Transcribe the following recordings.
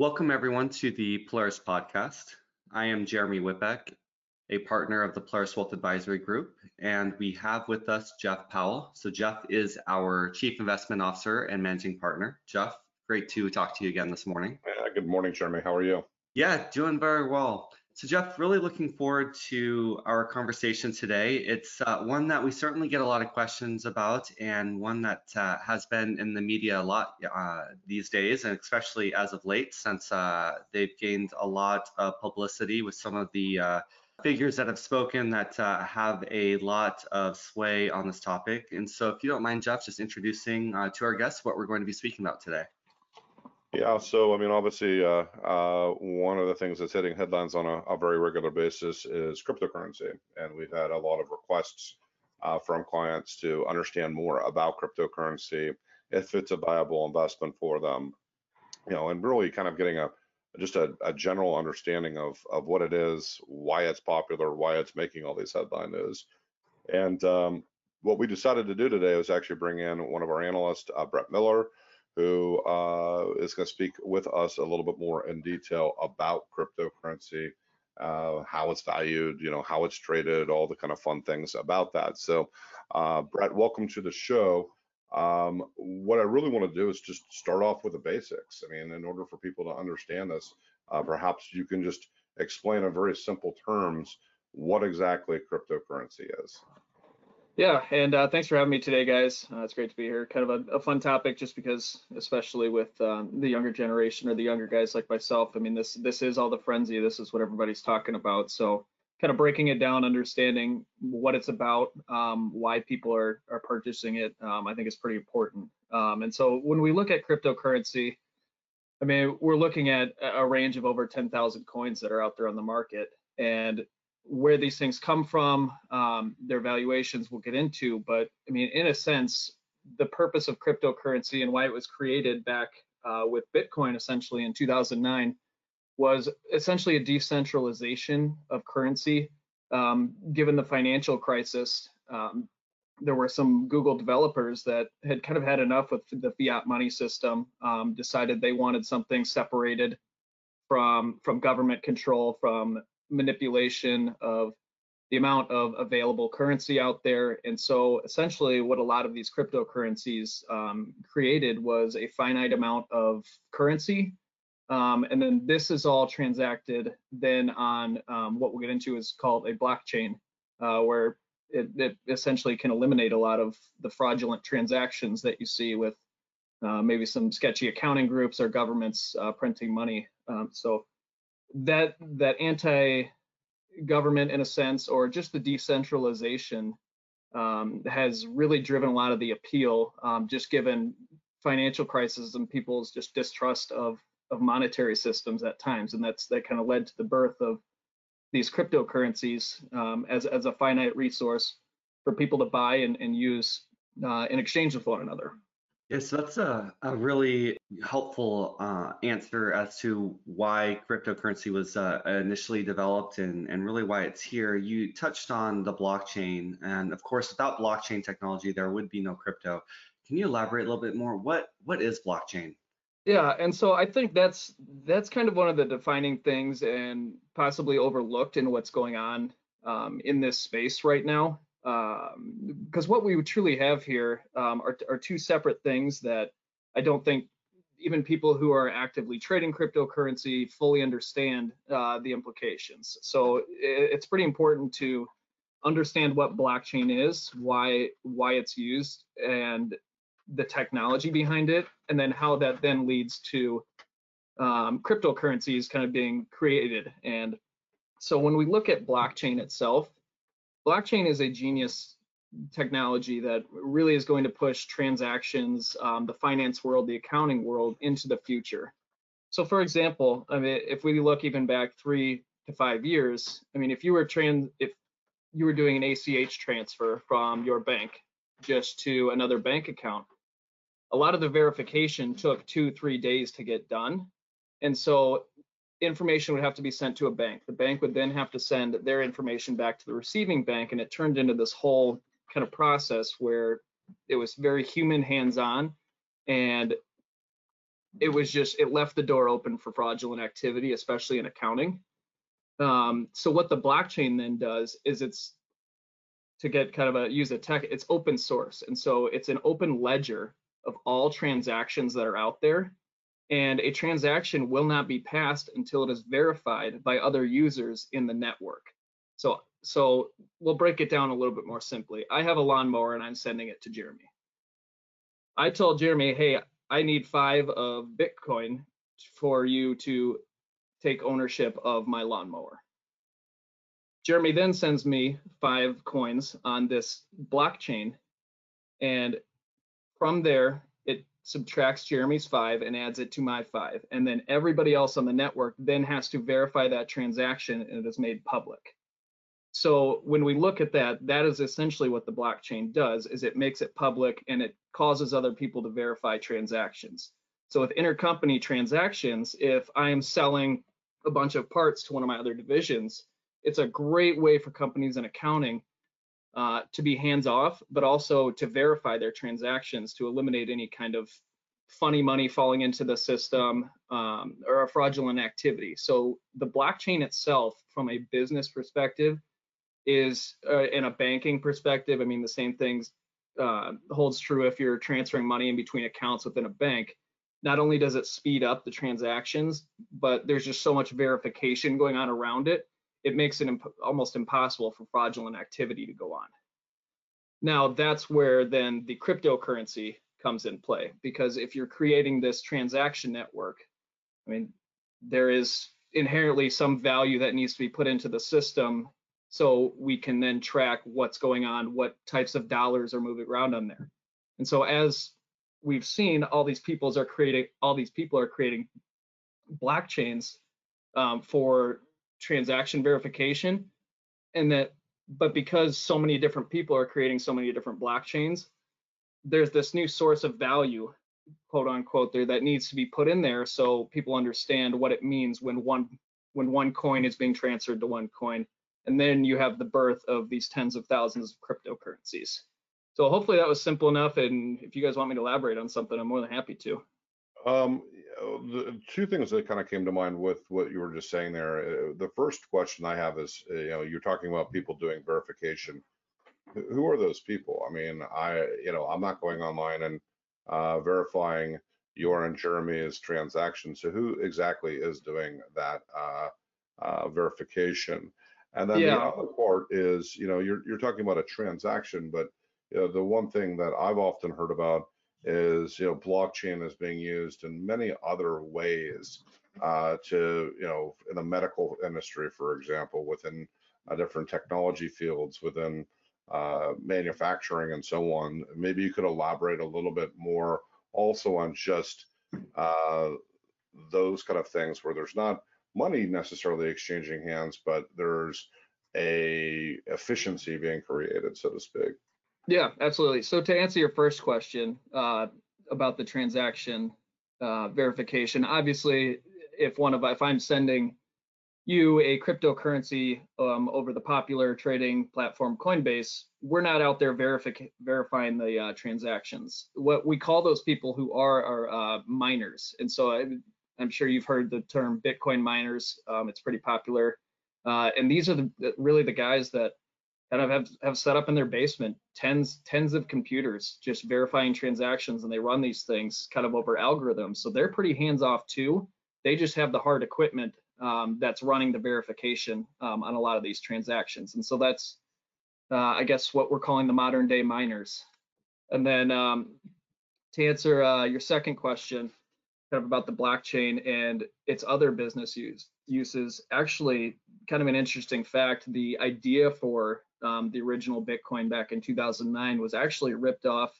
Welcome, everyone, to the Polaris podcast. I am Jeremy Witbeck, a partner of the Polaris Wealth Advisory Group, and we have with us Jeff Powell. So, Jeff is our Chief Investment Officer and Managing Partner. Jeff, great to talk to you again this morning. Uh, good morning, Jeremy. How are you? Yeah, doing very well. So Jeff, really looking forward to our conversation today. It's uh, one that we certainly get a lot of questions about and one that uh, has been in the media a lot uh, these days, and especially as of late since uh, they've gained a lot of publicity with some of the uh, figures that have spoken that uh, have a lot of sway on this topic. And so if you don't mind, Jeff, just introducing to our guests what we're going to be speaking about today. Yeah, so I mean, obviously, uh, uh, one of the things that's hitting headlines on a, a, very regular basis is cryptocurrency, and we've had a lot of requests uh, from clients to understand more about cryptocurrency, if it's a viable investment for them, you know, and really kind of getting a just a, a general understanding of of what it is, why it's popular, why it's making all these headline news, and um, what we decided to do today was actually bring in one of our analysts, uh, Brett Miller who uh, is going to speak with us a little bit more in detail about cryptocurrency, uh, how it's valued, you know, how it's traded, all the kind of fun things about that. So, uh, Brett, welcome to the show. Um, what I really want to do is just start off with the basics. I mean, in order for people to understand this, uh, perhaps you can just explain in very simple terms what exactly cryptocurrency is. Yeah, and uh, thanks for having me today, guys. Uh, it's great to be here. Kind of a, a fun topic, just because, especially with um, the younger generation or the younger guys like myself. I mean, this this is all the frenzy. This is what everybody's talking about. So, kind of breaking it down, understanding what it's about, um, why people are are purchasing it, um, I think is pretty important. Um, and so, when we look at cryptocurrency, I mean, we're looking at a range of over 10,000 coins that are out there on the market, and where these things come from, um, their valuations we'll get into, but I mean, in a sense, the purpose of cryptocurrency and why it was created back uh, with Bitcoin essentially in 2009 was essentially a decentralization of currency. Um, given the financial crisis, um, there were some Google developers that had kind of had enough with the fiat money system, um, decided they wanted something separated from from government control, from manipulation of the amount of available currency out there. And so essentially what a lot of these cryptocurrencies um, created was a finite amount of currency. Um, and then this is all transacted then on um, what we'll get into is called a blockchain, uh, where it, it, essentially can eliminate a lot of the fraudulent transactions that you see with uh, maybe some sketchy accounting groups or governments uh, printing money. Um, so that that anti-government in a sense, or just the decentralization, um, has really driven a lot of the appeal, um, just given financial crisis and people's just distrust of of monetary systems at times, and that's that kind of led to the birth of these cryptocurrencies um, as as a finite resource for people to buy and, and use uh, in exchange with one another. Yes, that's a, a really helpful uh, answer as to why cryptocurrency was uh, initially developed and, and really why it's here. You touched on the blockchain, and of course, without blockchain technology, there would be no crypto. Can you elaborate a little bit more? What what is blockchain? Yeah, and so I think that's that's kind of one of the defining things and possibly overlooked in what's going on um, in this space right now because um, what we truly have here um, are, are, two separate things that I don't think even people who are actively trading cryptocurrency fully understand uh, the implications. So it, it's pretty important to understand what blockchain is, why why it's used, and the technology behind it, and then how that then leads to um, cryptocurrencies kind of being created. And so when we look at blockchain itself, blockchain is a genius technology that really is going to push transactions, um, the finance world, the accounting world into the future. So, for example, I mean, if we look even back three to five years, I mean, if you were trans, if you were doing an ACH transfer from your bank just to another bank account, a lot of the verification took two, three days to get done. And so information would have to be sent to a bank. The bank would then have to send their information back to the receiving bank, and it turned into this whole kind of process where it was very human hands-on, and it was just it left the door open for fraudulent activity, especially in accounting. Um, so what the blockchain then does is it's to get kind of a use a tech, it's open source, and so it's an open ledger of all transactions that are out there. And a transaction will not be passed until it is verified by other users in the network. So so we'll break it down a little bit more simply. I have a lawnmower and I'm sending it to Jeremy. I told Jeremy, hey, I need five of Bitcoin for you to take ownership of my lawnmower. Jeremy then sends me five coins on this blockchain. And from there, subtracts Jeremy's five and adds it to my five. And then everybody else on the network then has to verify that transaction and it is made public. So when we look at that, that is essentially what the blockchain does is it makes it public and it causes other people to verify transactions. So with intercompany transactions, if I am selling a bunch of parts to one of my other divisions, it's a great way for companies in accounting uh, to be hands off, but also to verify their transactions to eliminate any kind of funny money falling into the system um, or a fraudulent activity. So the blockchain itself, from a business perspective, is uh, in a banking perspective. I mean, the same things uh, holds true if you're transferring money in between accounts within a bank. Not only does it speed up the transactions, but there's just so much verification going on around it. It makes it imp almost impossible for fraudulent activity to go on. Now, that's where then the cryptocurrency comes in play, because if you're creating this transaction network, I mean, there is inherently some value that needs to be put into the system so we can then track what's going on, what types of dollars are moving around on there. And so as we've seen, all these peoples are creating, all these people are creating blockchains um, for transaction verification, and that, but because so many different people are creating so many different blockchains, there's this new source of value, quote unquote, there that needs to be put in there so people understand what it means when one when one coin is being transferred to one coin and then you have the birth of these tens of thousands of cryptocurrencies. So hopefully that was simple enough. And if you guys want me to elaborate on something, I'm more than happy to. Um, the two things that kind of came to mind with what you were just saying there. Uh, the first question I have is, uh, you know, you're talking about people doing verification. Who are those people? I mean, I, you know, I'm not going online and uh, verifying your and Jeremy's transaction. So who exactly is doing that uh, uh, verification? And then Yeah. the other part is, you know, you're you're talking about a transaction, but you know, the one thing that I've often heard about is, you know, blockchain is being used in many other ways uh, to, you know, in the medical industry, for example, within uh, different technology fields, within uh, manufacturing and so on. Maybe you could elaborate a little bit more also on just uh, those kind of things where there's not money necessarily exchanging hands, but there's a efficiency being created, so to speak. Yeah, absolutely. So to answer your first question uh, about the transaction uh, verification, obviously, if one of if I'm sending you a cryptocurrency um, over the popular trading platform Coinbase, we're not out there verifi- verifying the uh, transactions. What we call those people who are are uh, miners, and so I, I'm sure you've heard the term Bitcoin miners. Um, it's pretty popular. Uh, and these are the, really the guys that of have, have set up in their basement tens tens of computers just verifying transactions and they run these things kind of over algorithms. So they're pretty hands off too. They just have the hard equipment um, that's running the verification um, on a lot of these transactions. And so that's uh, i guess what we're calling the modern day miners. And then um, to answer uh, your second question kind of about the blockchain and its other business use, uses. Actually, kind of an interesting fact, the idea for um, the original Bitcoin back in 2009 was actually ripped off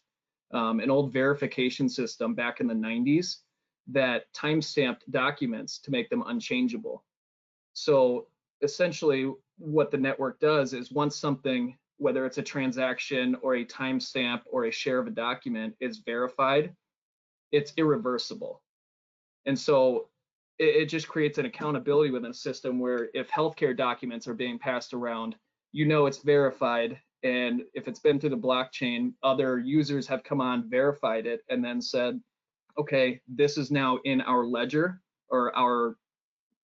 um, an old verification system back in the 90s that time-stamped documents to make them unchangeable. So essentially what the network does is once something, whether it's a transaction or a timestamp or a share of a document is verified, it's irreversible. And so it, it just creates an accountability within a system where if healthcare documents are being passed around, you know it's verified. And if it's been through the blockchain, other users have come on, verified it, and then said, okay, this is now in our ledger or our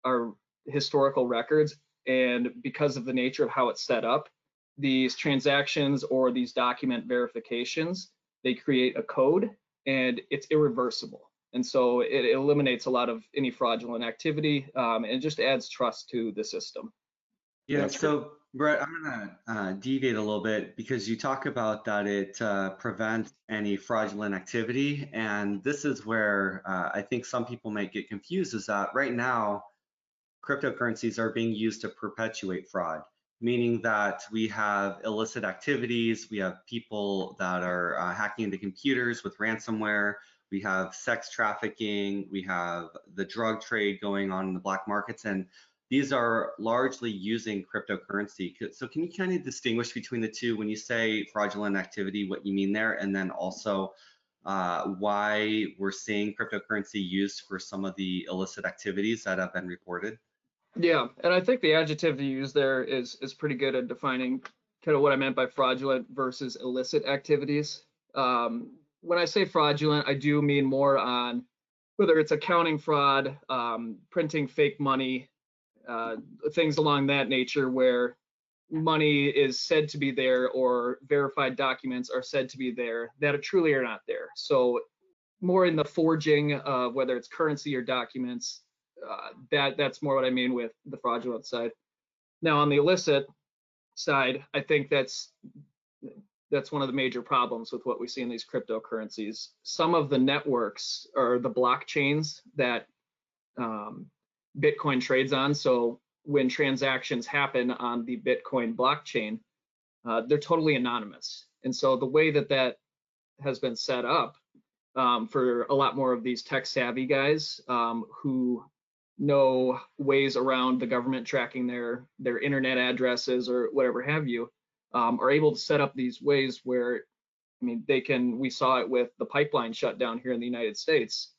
our historical records, and because of the nature of how it's set up, these transactions or these document verifications, they create a code and it's irreversible. And so it eliminates a lot of any fraudulent activity um, and just adds trust to the system. Yeah, That's so Brett, I'm gonna uh, deviate a little bit because you talk about that it uh, prevents any fraudulent activity, and this is where uh, I think some people might get confused. Is that right now cryptocurrencies are being used to perpetuate fraud, meaning that we have illicit activities, we have people that are uh, hacking into computers with ransomware, we have sex trafficking, we have the drug trade going on in the black markets, and these are largely using cryptocurrency. So can you kind of distinguish between the two when you say fraudulent activity, what you mean there, and then also uh, why we're seeing cryptocurrency used for some of the illicit activities that have been reported? Yeah, and I think the adjective you use there is is pretty good at defining kind of what I meant by fraudulent versus illicit activities. Um, when I say fraudulent, I do mean more on whether it's accounting fraud, um, printing fake money, uh, things along that nature where money is said to be there or verified documents are said to be there that truly are not there. So more in the forging of whether it's currency or documents, uh, that that's more what I mean with the fraudulent side. Now on the illicit side, I think that's that's one of the major problems with what we see in these cryptocurrencies. Some of the networks or the blockchains that um, Bitcoin trades on. So when transactions happen on the Bitcoin blockchain, uh, they're totally anonymous. And so the way that that has been set up um, for a lot more of these tech savvy guys um, who know ways around the government tracking their their internet addresses or whatever have you um, are able to set up these ways where I mean they can we saw it with the pipeline shutdown here in the United States.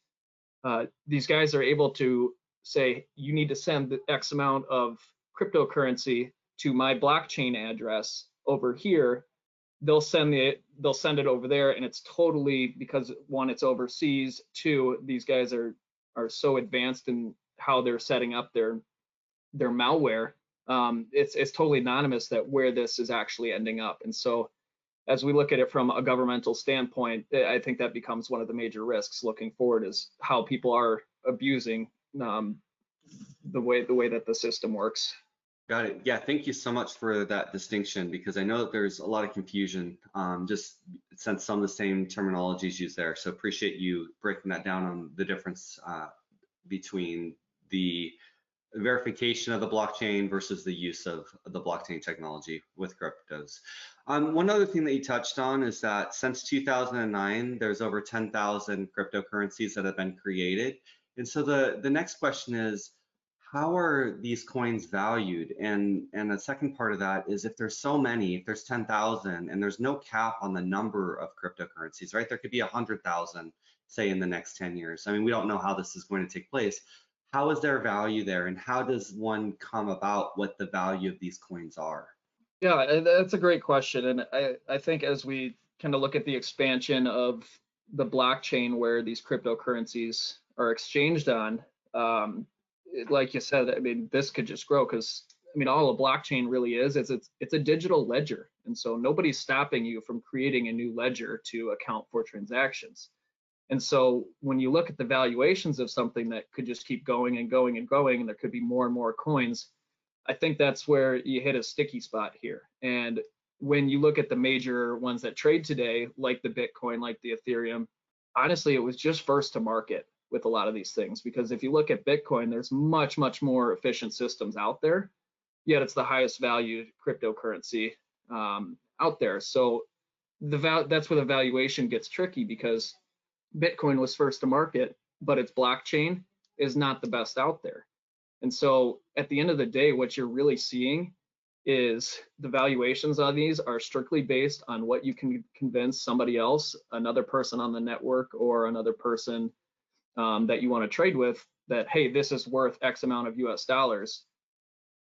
Uh, these guys are able to say you need to send the X amount of cryptocurrency to my blockchain address over here. They'll send it. They'll send it over there, and it's totally because one, it's overseas. Two, these guys are are so advanced in how they're setting up their their malware. Um, it's it's totally anonymous that where this is actually ending up. And so, as we look at it from a governmental standpoint, I think that becomes one of the major risks looking forward is how people are abusing um, the way the way that the system works. Got it. Yeah, thank you so much for that distinction because I know that there's a lot of confusion um, just since some of the same terminologies used there. So appreciate you breaking that down on the difference uh, between the verification of the blockchain versus the use of the blockchain technology with cryptos. Um, one other thing that you touched on is that since 2009, there's over 10,000 cryptocurrencies that have been created. And so the, the next question is, how are these coins valued? And, and the second part of that is if there's so many, if there's 10,000 and there's no cap on the number of cryptocurrencies, right? There could be 100,000, say in the next 10 years. I mean, we don't know how this is going to take place. How is there value there? And how does one come about what the value of these coins are? Yeah, that's a great question. And I, I think as we kind of look at the expansion of the blockchain where these cryptocurrencies are exchanged on, um, like you said, I mean, this could just grow because I mean, all a blockchain really is is it's it's a digital ledger, and so nobody's stopping you from creating a new ledger to account for transactions. And so when you look at the valuations of something that could just keep going and going and going, and there could be more and more coins, I think that's where you hit a sticky spot here. And when you look at the major ones that trade today, like the Bitcoin, like the Ethereum, honestly, it was just first to market with a lot of these things because if you look at Bitcoin, there's much, much more efficient systems out there, yet it's the highest valued cryptocurrency um, out there. So the val- that's where the valuation gets tricky because Bitcoin was first to market, but its blockchain is not the best out there. And so at the end of the day, what you're really seeing is the valuations on these are strictly based on what you can convince somebody else, another person on the network or another person um, that you want to trade with that, hey, this is worth X amount of US dollars.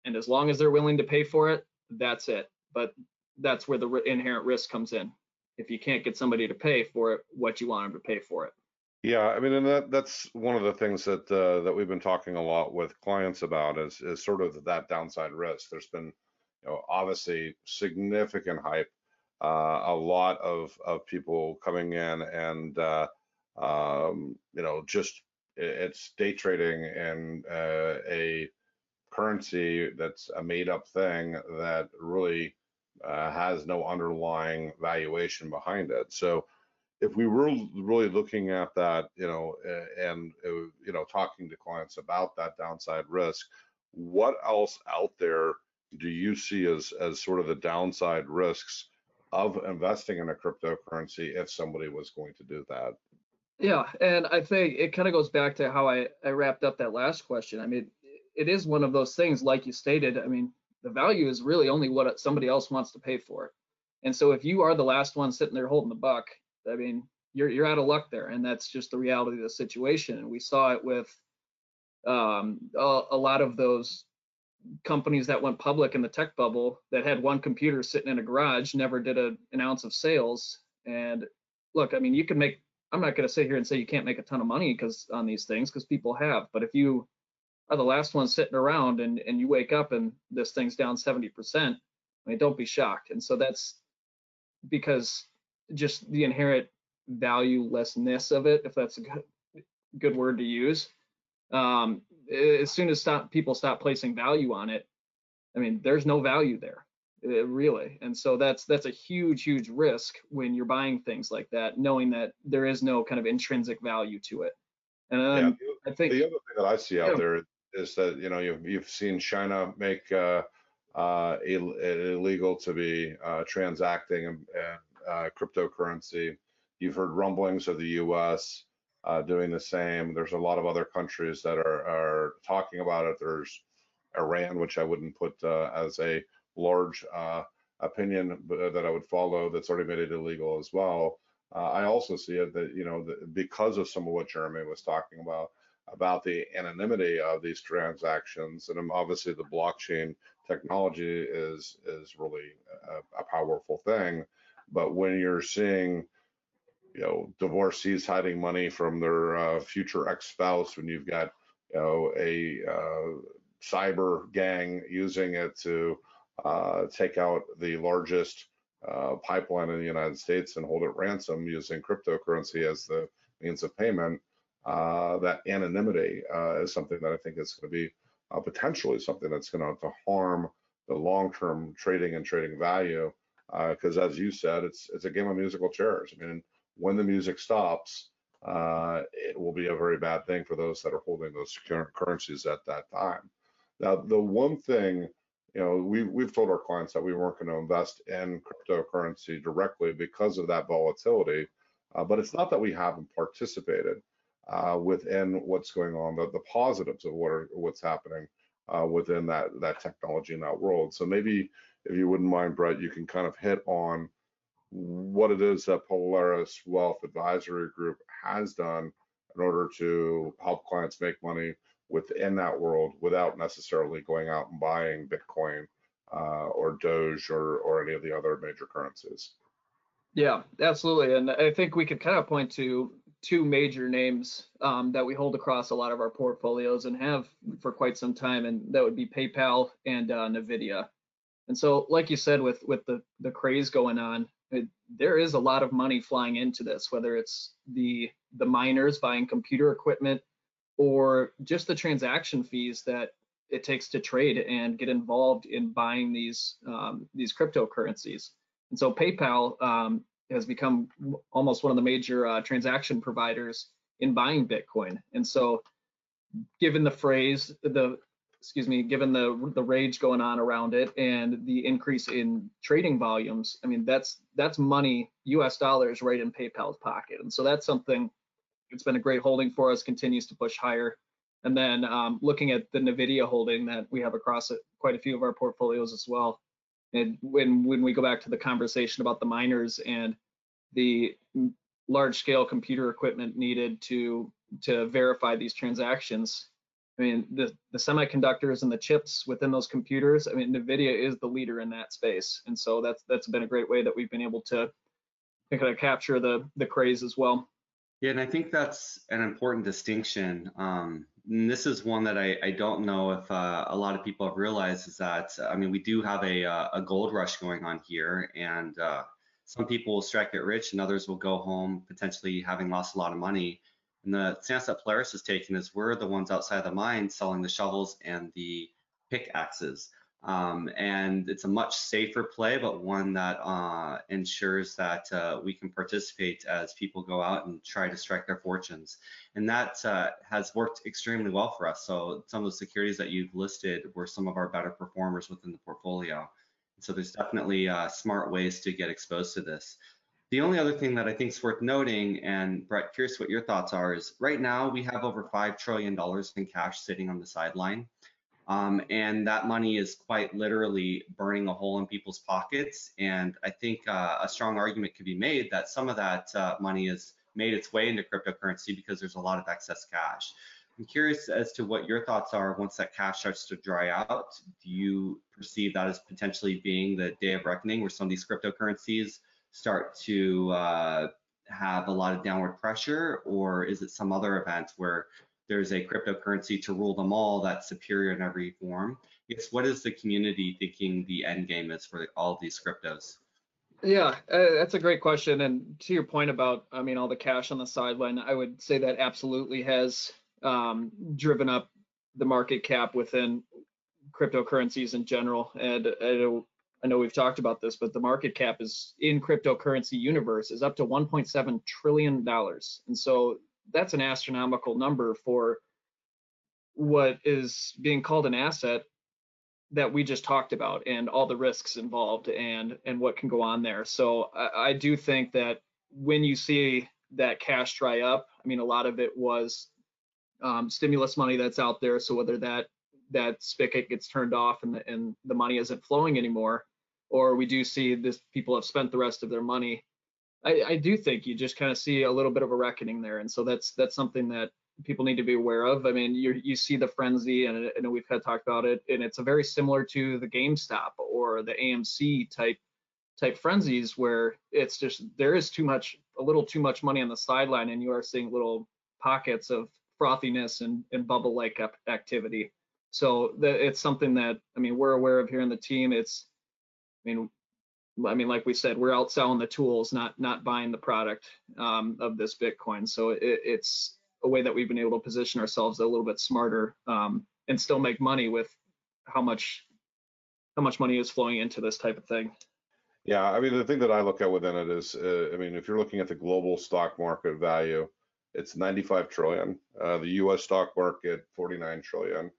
And as long as they're willing to pay for it, that's it. But that's where the inherent risk comes in. If you can't get somebody to pay for it, what you want them to pay for it. Yeah, I mean, and that that's one of the things that uh, that we've been talking a lot with clients about is is sort of that downside risk. There's been, you know, obviously significant hype, uh, a lot of of people coming in and uh, um, you know just it's day trading in uh, a currency that's a made up thing that really uh, has no underlying valuation behind it. So if we were really looking at that, you know, and, uh, you know, talking to clients about that downside risk, what else out there do you see as, as sort of the downside risks of investing in a cryptocurrency if somebody was going to do that? Yeah, and I think it kind of goes back to how I, I wrapped up that last question. I mean, it is one of those things, like you stated. I mean, the value is really only what somebody else wants to pay for it. And so if you are the last one sitting there holding the buck, I mean, you're you're out of luck there, and that's just the reality of the situation. And we saw it with um, a, a lot of those companies that went public in the tech bubble that had one computer sitting in a garage, never did a, an ounce of sales. And look, I mean, you can make I'm not going to sit here and say you can't make a ton of money because on these things because people have, but if you are the last one sitting around and and you wake up and this thing's down 70%, I mean, don't be shocked. And so that's because just the inherent valuelessness of it, if that's a good good word to use. Um, as soon as stop people stop placing value on it, I mean, there's no value there really and so that's that's a huge huge risk when you're buying things like that knowing that there is no kind of intrinsic value to it and Yeah, i think the other thing that I see out Yeah. there is that, you know, you've, you've seen China make uh, uh, ill- illegal to be uh, transacting uh, cryptocurrency. You've heard rumblings of the US uh, doing the same. There's a lot of other countries that are, are talking about it. There's Iran, which I wouldn't put uh, as a large uh, opinion that I would follow, that's already made it illegal as well. Uh, I also see it that, you know, because of some of what Jeremy was talking about, about the anonymity of these transactions, and um, obviously the blockchain technology is is really a, a powerful thing. But when you're seeing, you know, divorcees hiding money from their uh, future ex-spouse, when you've got, you know, a uh, cyber gang using it to uh, take out the largest uh, pipeline in the United States and hold it ransom using cryptocurrency as the means of payment, uh, that anonymity uh, is something that I think is going to be uh, potentially something that's going to harm the long-term trading and trading value. Because as you said, it's it's a game of musical chairs. I mean, when the music stops, uh, it will be a very bad thing for those that are holding those currencies at that time. Now, the one thing you know, we've, we've told our clients that we weren't going to invest in cryptocurrency directly because of that volatility. Uh, but it's not that we haven't participated uh, within what's going on, the, the positives of what are, what's happening uh, within that, that technology in that world. So maybe if you wouldn't mind, Brett, you can kind of hit on what it is that Polaris Wealth Advisory Group has done in order to help clients make money within that world without necessarily going out and buying Bitcoin uh, or Doge or, or any of the other major currencies. yeah absolutely and i think we could kind of point to two major names um, that we hold across a lot of our portfolios and have for quite some time and that would be paypal and uh, nvidia and so like you said with with the the craze going on it, there is a lot of money flying into this whether it's the the miners buying computer equipment or just the transaction fees that it takes to trade and get involved in buying these um, these cryptocurrencies. And so PayPal um, has become almost one of the major uh, transaction providers in buying Bitcoin. And so, given the phrase, the excuse me, given the the rage going on around it and the increase in trading volumes, I mean that's that's money, U.S. dollars, right in PayPal's pocket. And so that's something it's been a great holding for us, continues to push higher. And then um, looking at the NVIDIA holding that we have across it, quite a few of our portfolios as well. And when when we go back to the conversation about the miners and the large scale computer equipment needed to to verify these transactions, I mean the the semiconductors and the chips within those computers. I mean NVIDIA is the leader in that space, and so that's that's been a great way that we've been able to kind of capture the the craze as well. Yeah, and I think that's an important distinction. Um, and this is one that I, I don't know if uh, a lot of people have realized is that, I mean, we do have a, uh, a gold rush going on here, and uh, some people will strike it rich and others will go home potentially having lost a lot of money. And the stance that Polaris has taken is we're the ones outside the mine selling the shovels and the pickaxes. Um, and it's a much safer play, but one that uh, ensures that uh, we can participate as people go out and try to strike their fortunes. And that uh, has worked extremely well for us. So some of the securities that you've listed were some of our better performers within the portfolio. So there's definitely uh, smart ways to get exposed to this. The only other thing that I think is worth noting, and Brett, curious what your thoughts are, is right now we have over $5 trillion in cash sitting on the sideline. Um, and that money is quite literally burning a hole in people's pockets. And I think uh, a strong argument could be made that some of that uh, money has made its way into cryptocurrency because there's a lot of excess cash. I'm curious as to what your thoughts are once that cash starts to dry out. Do you perceive that as potentially being the day of reckoning where some of these cryptocurrencies start to uh, have a lot of downward pressure, or is it some other event where there's a cryptocurrency to rule them all that's superior in every form. It's what is the community thinking the end game is for all these cryptos? Yeah, uh, that's a great question. And to your point about, I mean, all the cash on the sideline, I would say that absolutely has um, driven up the market cap within cryptocurrencies in general. And I I know we've talked about this, but the market cap is in cryptocurrency universe is up to 1.7 trillion dollars. And so that's an astronomical number for what is being called an asset that we just talked about and all the risks involved and and what can go on there. So I, I, do think that when you see that cash dry up i mean a lot of it was um, stimulus money that's out there. So whether that that spigot gets turned off and the, and the money isn't flowing anymore or we do see this people have spent the rest of their money I, I do think you just kind of see a little bit of a reckoning there, and so that's that's something that people need to be aware of. I mean, you you see the frenzy, and know we've had talked about it, and it's a very similar to the GameStop or the AMC type type frenzies where it's just there is too much, a little too much money on the sideline, and you are seeing little pockets of frothiness and, and bubble-like activity. So the, it's something that I mean we're aware of here in the team. It's I mean I mean, like we said, we're out selling the tools, not not buying the product um, of this Bitcoin. So it, it's a way that we've been able to position ourselves a little bit smarter um, and still make money with how much how much money is flowing into this type of thing. Yeah, I mean, the thing that I look at within it is, uh, I mean, if you're looking at the global stock market value, it's 95 trillion. Uh, the U.S. stock market 49 trillion,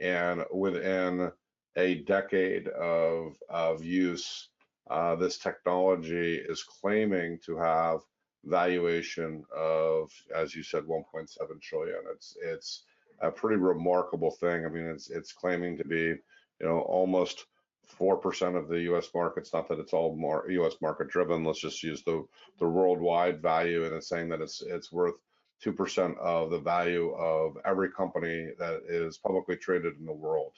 and within a decade of of use uh, this technology is claiming to have valuation of, as you said, 1.7 trillion. It's it's a pretty remarkable thing. I mean, it's it's claiming to be, you know, almost four percent of the U.S. market. It's not that it's all U.S. market driven. Let's just use the the worldwide value, and it's saying that it's it's worth two percent of the value of every company that is publicly traded in the world.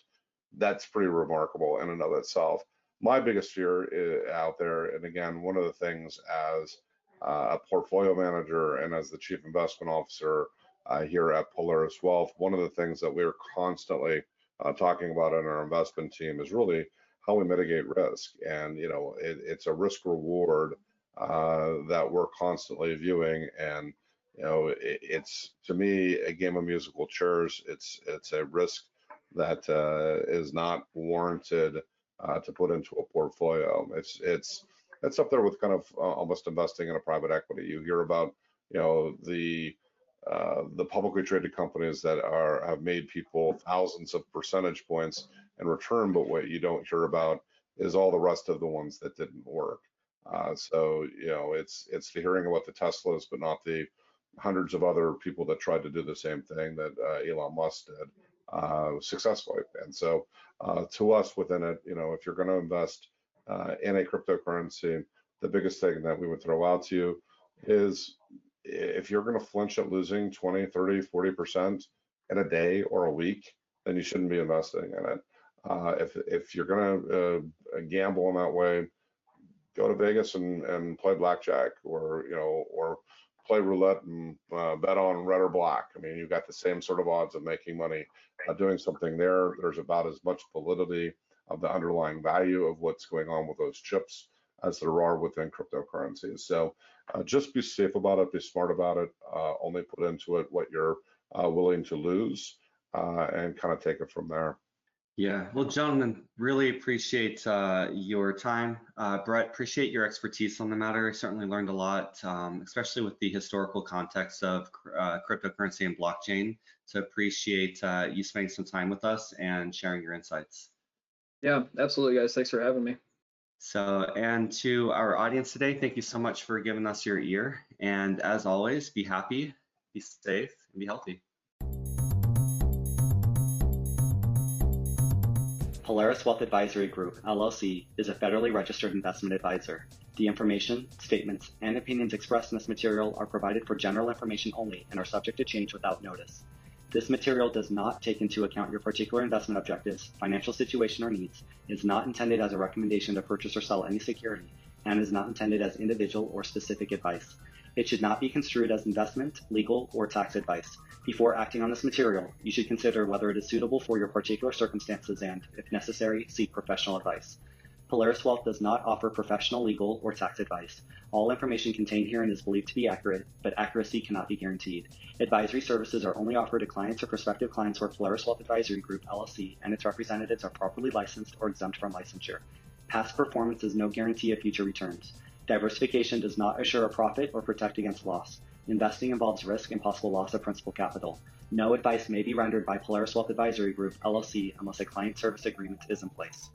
That's pretty remarkable in and of itself my biggest fear out there, and again, one of the things as uh, a portfolio manager and as the chief investment officer uh, here at Polaris Wealth, one of the things that we're constantly uh, talking about in our investment team is really how we mitigate risk. And you know, it, it's a risk reward uh, that we're constantly viewing, and you know, it, it's to me a game of musical chairs. It's it's a risk that uh, is not warranted uh, to put into a portfolio. It's it's it's up there with kind of uh, almost investing in a private equity. You hear about you know the uh, the publicly traded companies that are have made people thousands of percentage points in return, but what you don't hear about is all the rest of the ones that didn't work. Uh, so you know it's it's the hearing about the Teslas, but not the hundreds of other people that tried to do the same thing that uh, Elon Musk did successfully. And so uh, to us within it, you know, if you're going to invest uh, in a cryptocurrency, the biggest thing that we would throw out to you is if you're going to flinch at losing 20, 30, 40% in a day or a week, then you shouldn't be investing in it. Uh, if if you're going to uh, gamble in that way, go to Vegas and, and play blackjack, or you know, or play roulette and uh, bet on red or black. I mean, you've got the same sort of odds of making money uh, doing something there. There's about as much validity of the underlying value of what's going on with those chips as there are within cryptocurrencies. So uh, just be safe about it, be smart about it, uh, only put into it what you're uh, willing to lose uh, and kind of take it from there. Yeah, well, gentlemen, really appreciate uh, your time. Uh, Brett, appreciate your expertise on the matter. I certainly learned a lot, um, especially with the historical context of uh, cryptocurrency and blockchain. So appreciate uh, you spending some time with us and sharing your insights. Yeah, absolutely, guys. Thanks for having me. So, and to our audience today, thank you so much for giving us your ear. And as always, be happy, be safe, and be healthy. Polaris Wealth Advisory Group, LLC, is a federally registered investment advisor. The information, statements, and opinions expressed in this material are provided for general information only and are subject to change without notice. This material does not take into account your particular investment objectives, financial situation, or needs, is not intended as a recommendation to purchase or sell any security, and is not intended as individual or specific advice. It should not be construed as investment, legal, or tax advice. Before acting on this material, you should consider whether it is suitable for your particular circumstances and, if necessary, seek professional advice. Polaris Wealth does not offer professional, legal, or tax advice. All information contained herein is believed to be accurate, but accuracy cannot be guaranteed. Advisory services are only offered to clients or prospective clients where Polaris Wealth Advisory Group, LLC, and its representatives are properly licensed or exempt from licensure. Past performance is no guarantee of future returns. Diversification does not assure a profit or protect against loss. Investing involves risk and possible loss of principal capital. No advice may be rendered by Polaris Wealth Advisory Group, LLC, unless a client service agreement is in place.